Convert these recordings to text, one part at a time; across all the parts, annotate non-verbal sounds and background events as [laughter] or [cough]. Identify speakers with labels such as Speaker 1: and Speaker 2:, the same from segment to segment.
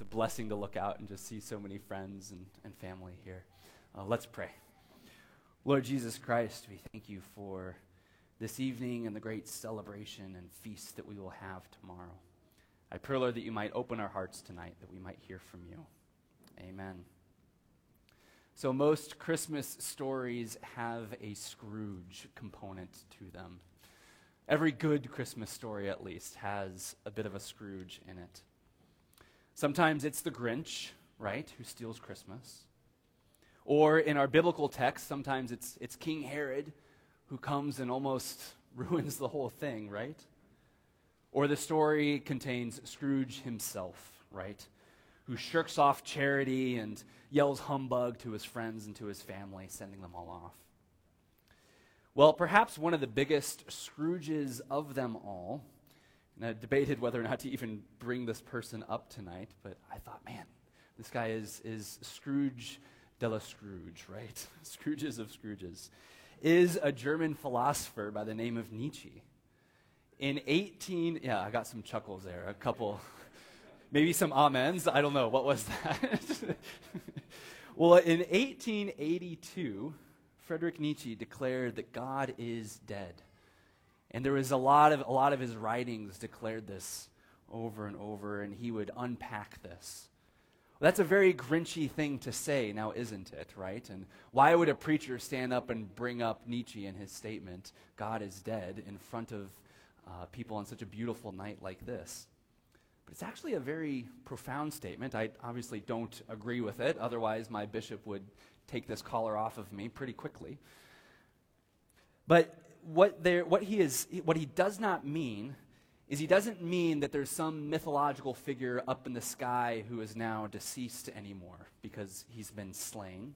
Speaker 1: It's a blessing to look out and just see so many friends and, and family here. Uh, let's pray. Lord Jesus Christ, we thank you for this evening and the great celebration and feast that we will have tomorrow. I pray, Lord, that you might open our hearts tonight, that we might hear from you. Amen. So, most Christmas stories have a Scrooge component to them. Every good Christmas story, at least, has a bit of a Scrooge in it. Sometimes it's the Grinch, right, who steals Christmas. Or in our biblical text, sometimes it's, it's King Herod who comes and almost [laughs] ruins the whole thing, right? Or the story contains Scrooge himself, right? Who shirks off charity and yells humbug to his friends and to his family, sending them all off. Well, perhaps one of the biggest Scrooges of them all, and I debated whether or not to even bring this person up tonight, but I thought, man, this guy is, is Scrooge de la Scrooge, right? [laughs] Scrooges of Scrooges, is a German philosopher by the name of Nietzsche. In 18, yeah, I got some chuckles there, a couple, [laughs] maybe some amens. I don't know. What was that? [laughs] well, in 1882, Friedrich Nietzsche declared that God is dead. And there was a lot of, a lot of his writings declared this over and over, and he would unpack this. Well, that's a very grinchy thing to say, now isn't it, right? And why would a preacher stand up and bring up Nietzsche and his statement, God is dead, in front of uh, people on such a beautiful night like this. But it's actually a very profound statement. I obviously don't agree with it, otherwise, my bishop would take this collar off of me pretty quickly. But what, what, he is, what he does not mean is he doesn't mean that there's some mythological figure up in the sky who is now deceased anymore because he's been slain.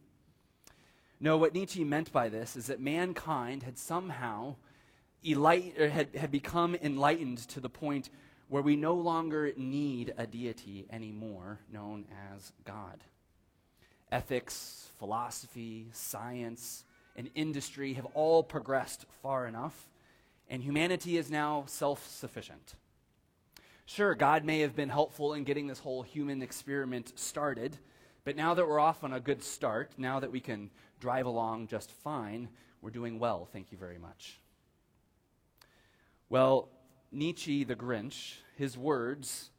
Speaker 1: No, what Nietzsche meant by this is that mankind had somehow enlight- had, had become enlightened to the point where we no longer need a deity anymore known as God. Ethics, philosophy, science, and industry have all progressed far enough, and humanity is now self sufficient. Sure, God may have been helpful in getting this whole human experiment started, but now that we're off on a good start, now that we can drive along just fine, we're doing well. Thank you very much. Well, Nietzsche, the Grinch, his words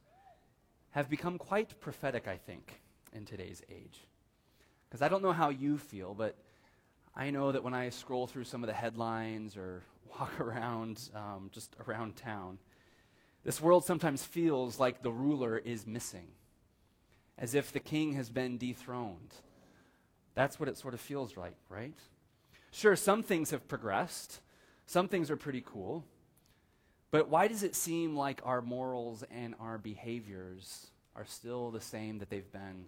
Speaker 1: have become quite prophetic, I think, in today's age. Because I don't know how you feel, but I know that when I scroll through some of the headlines or [laughs] walk around um, just around town, this world sometimes feels like the ruler is missing, as if the king has been dethroned. That's what it sort of feels like, right? Sure, some things have progressed, some things are pretty cool. But why does it seem like our morals and our behaviors are still the same that they've been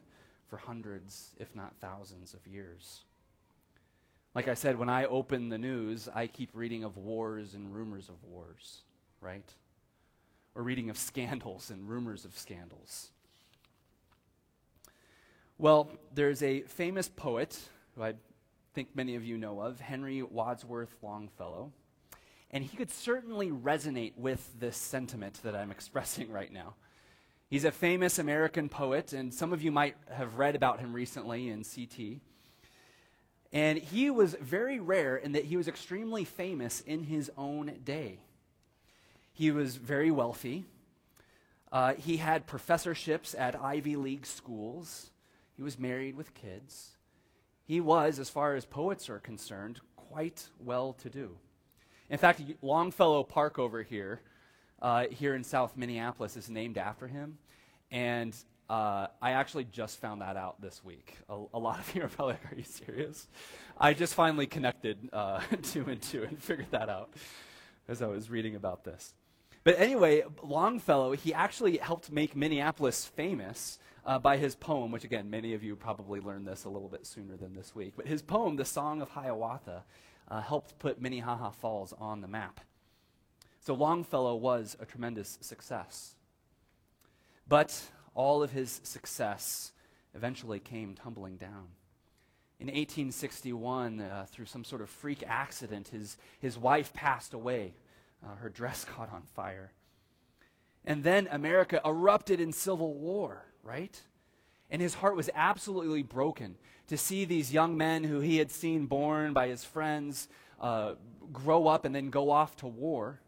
Speaker 1: for hundreds, if not thousands, of years? Like I said, when I open the news, I keep reading of wars and rumors of wars, right? Or reading of scandals and rumors of scandals. Well, there's a famous poet who I think many of you know of, Henry Wadsworth Longfellow. And he could certainly resonate with this sentiment that I'm [laughs] expressing right now. He's a famous American poet, and some of you might have read about him recently in CT. And he was very rare in that he was extremely famous in his own day. He was very wealthy. Uh, he had professorships at Ivy League schools. He was married with kids. He was, as far as poets are concerned, quite well to do. In fact, Longfellow Park over here, uh, here in South Minneapolis, is named after him. And uh, I actually just found that out this week. A, a, lot of you are probably [laughs] are you serious? I just finally connected uh, [laughs] two and two and figured that out as I was reading about this. But anyway, Longfellow, he actually helped make Minneapolis famous uh, by his poem, which again, many of you probably learned this a little bit sooner than this week. But his poem, The Song of Hiawatha, uh, helped put Minnehaha Falls on the map. So Longfellow was a tremendous success. But all of his success eventually came tumbling down. In 1861, uh, through some sort of freak accident, his, his wife passed away. Uh, her dress [laughs] caught on fire. And then America erupted in civil war. right? And his heart was absolutely broken to see these young men who he had seen born by his friends uh, grow up and then go off to war,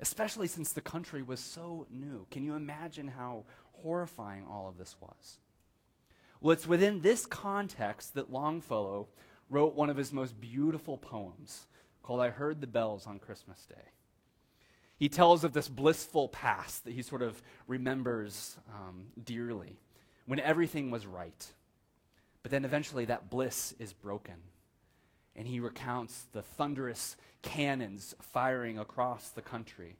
Speaker 1: especially since the country was so new. Can you imagine how horrifying all of this was? Well, it's within this context that Longfellow wrote one of his most beautiful poems called I Heard the Bells on Christmas Day. He tells of this blissful past that he sort of remembers um, dearly when everything was right. But then eventually that bliss is broken. And he recounts the thunderous cannons firing across the country.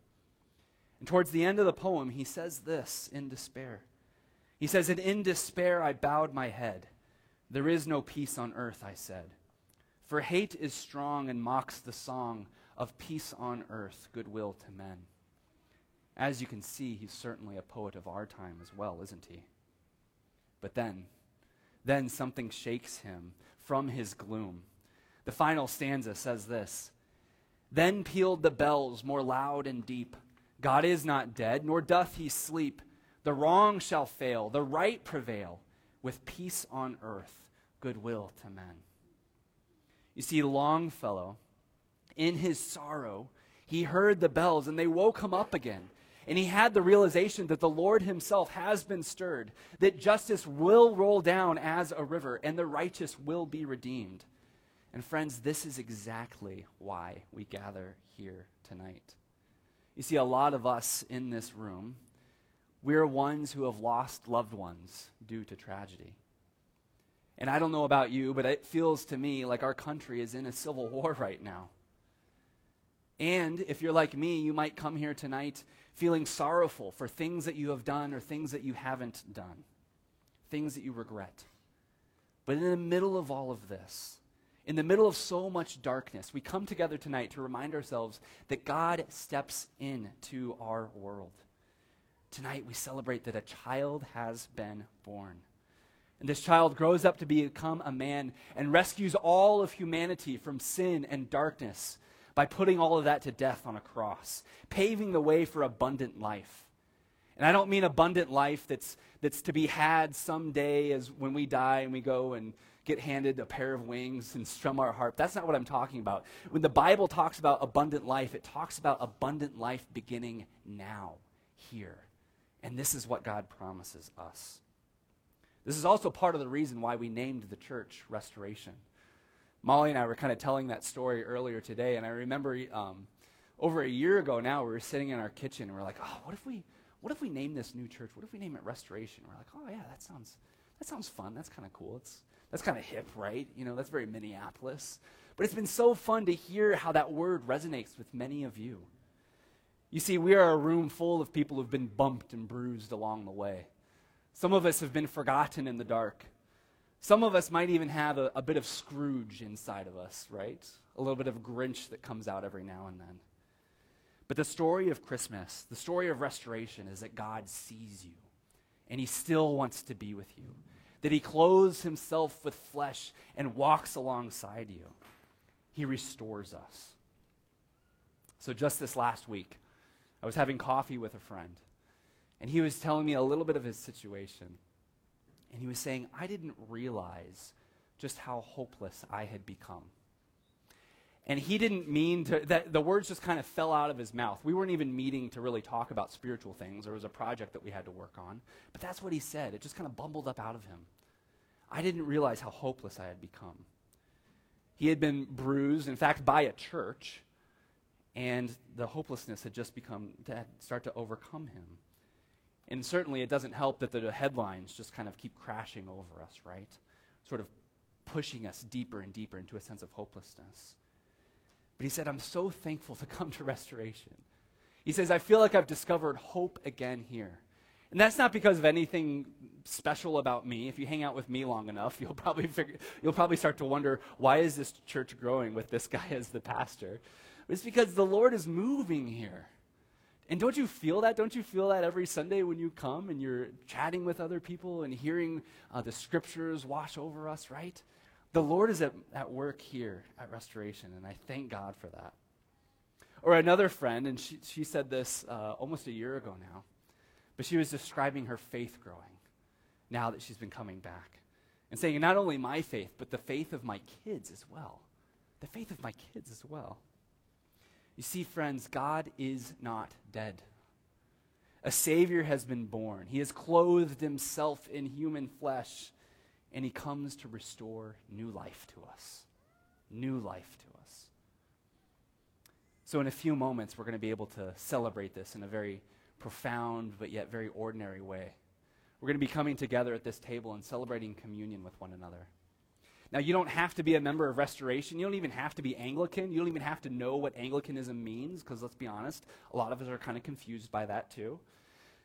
Speaker 1: And towards the end of the poem, he says this in despair. He says, And in despair I bowed my head. There is no peace on earth, I said. For hate is strong and mocks the song of peace on earth, goodwill to men. As you can see, he's certainly a poet of our time as well, isn't he? But then, then something shakes him from his gloom. The final stanza says this Then pealed the bells more loud and deep. God is not dead, nor doth he sleep. The wrong shall fail, the right prevail, with peace on earth, goodwill to men. You see, Longfellow, in his sorrow, he heard the bells and they woke him up again. And he had the realization that the Lord himself has been stirred, that justice will roll down as a river, and the righteous will be redeemed. And friends, this is exactly why we gather here tonight. You see, a lot of us in this room, we're ones who have lost loved ones due to tragedy. And I don't know about you, but it feels to me like our country is in a civil war [laughs] right now. And if you're like me, you might come here tonight feeling sorrowful for things that you have done or things that you haven't done, things that you regret. But in the middle of all of this, in the middle of so much darkness, we come together tonight to remind ourselves that God steps into our world. Tonight, we celebrate that a child has been born. And this child grows up to become a man and rescues all of humanity from sin and darkness by putting all of that to death on a cross, paving the way for abundant life. And I don't mean abundant life that's, that's to be had someday as when we die and we go and get handed a pair of wings and strum our harp. That's not what I'm talking about. When the Bible talks about abundant life, it talks about abundant life beginning now, here. And this is what God promises us. This is also part of the reason why we named the church Restoration. Molly and I were kind of telling that story earlier today, and I remember um, over a year ago now, we were sitting in our kitchen and we are like, oh, what if we, what if we name this new church? What if we name it Restoration? We're like, oh yeah, that sounds, that sounds fun. That's kind of cool. It's, that's kind of hip, right? You know, that's very Minneapolis. But it's been so fun to hear how that word resonates with many of you. You see, we are a room full of people who've been bumped and bruised along the way. Some of us have been forgotten in the dark. Some of us might even have a, a bit of Scrooge inside of us, right? A little bit of Grinch that comes out every now and then. But the story of Christmas, the story of restoration, is that God sees you and he still wants to be with you. That he clothes himself with flesh and walks alongside you. He restores us. So, just this last week, I was having coffee with a friend, and he was telling me a little bit of his situation. And he was saying, I didn't realize just how hopeless I had become. And he didn't mean to, that the words just kind of fell out of his mouth. We weren't even meeting to really talk about spiritual things. There was a project that we had to work on. But that's what he said. It just kind of bumbled up out of him. I didn't realize how hopeless I had become. He had been bruised, in fact, by a church, and the hopelessness had just become, to start to overcome him. And certainly it doesn't help that the headlines just kind of keep crashing over us, right? Sort of pushing us deeper and deeper into a sense of hopelessness. But he said, I'm so thankful to come to restoration. He says, I feel like I've discovered hope again here. And that's not because of anything special about me. If you hang out with me long enough, you'll probably figure, you'll probably start to wonder why is this church growing with this [laughs] guy as the pastor? It's because the Lord is moving here. And don't you feel that? Don't you feel that every Sunday when you come and you're chatting with other people and hearing uh, the scriptures wash over us, right? The Lord is at, at work here at Restoration, and I thank God for that. Or another friend, and she, she said this uh, almost a year ago now, but she was describing her faith growing. now that she's been coming back. And saying, not only my faith, but the faith of my kids as well. The faith of my kids as well. You see, friends, God is not dead. A Savior has been born. He has clothed himself in human flesh, and he comes to restore new life to us. New life to us. So, in a few moments, we're going to be able to celebrate this in a very profound but yet very ordinary way. We're going to be coming together at this table and celebrating communion with one another. Now, you don't have to be a member of Restoration. You don't even have to be Anglican. You don't even have to know what Anglicanism means, because let's be honest, a lot of us are kind of confused by that too.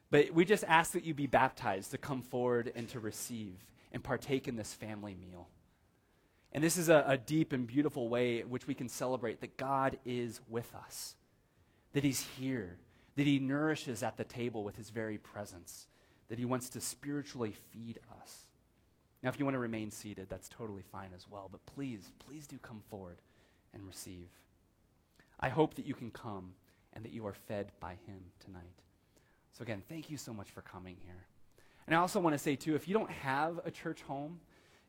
Speaker 1: But we just ask that you be baptized to come forward and to receive and partake in this family meal. And this is a, a deep and beautiful way in which we can celebrate that God is with us, that He's here, that He nourishes at the table with His very presence that He wants to spiritually feed us. Now, if you want to remain seated, that's totally fine as well. But please, please do come forward and receive. I hope that you can come and that you are fed by Him tonight. So, again, thank you so much for coming here. And I also want to say, too, if you don't have a church home,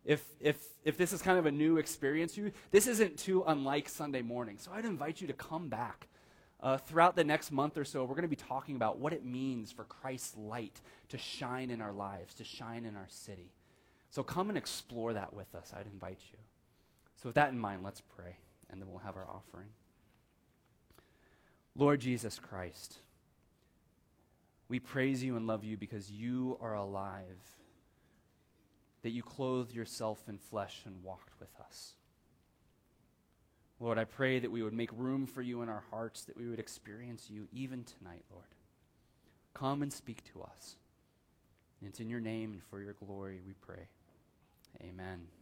Speaker 1: if, if, if this is kind of a new experience you, this isn't too unlike Sunday morning. So I'd invite you to come back uh, throughout the next month or so, we're going to be talking about what it means for Christ's light to shine in our lives, to shine in our city. So come and explore that with us. I'd invite you. So, with that in mind, let's pray, and then we'll have our offering. Lord Jesus Christ, we praise you and love you because you are alive, that you clothed yourself in flesh and walked with us. Lord, I pray that we would make room for you in our hearts, that we would experience you even tonight, Lord. Come and speak to us. And it's in your name and for your glory we pray. Amen.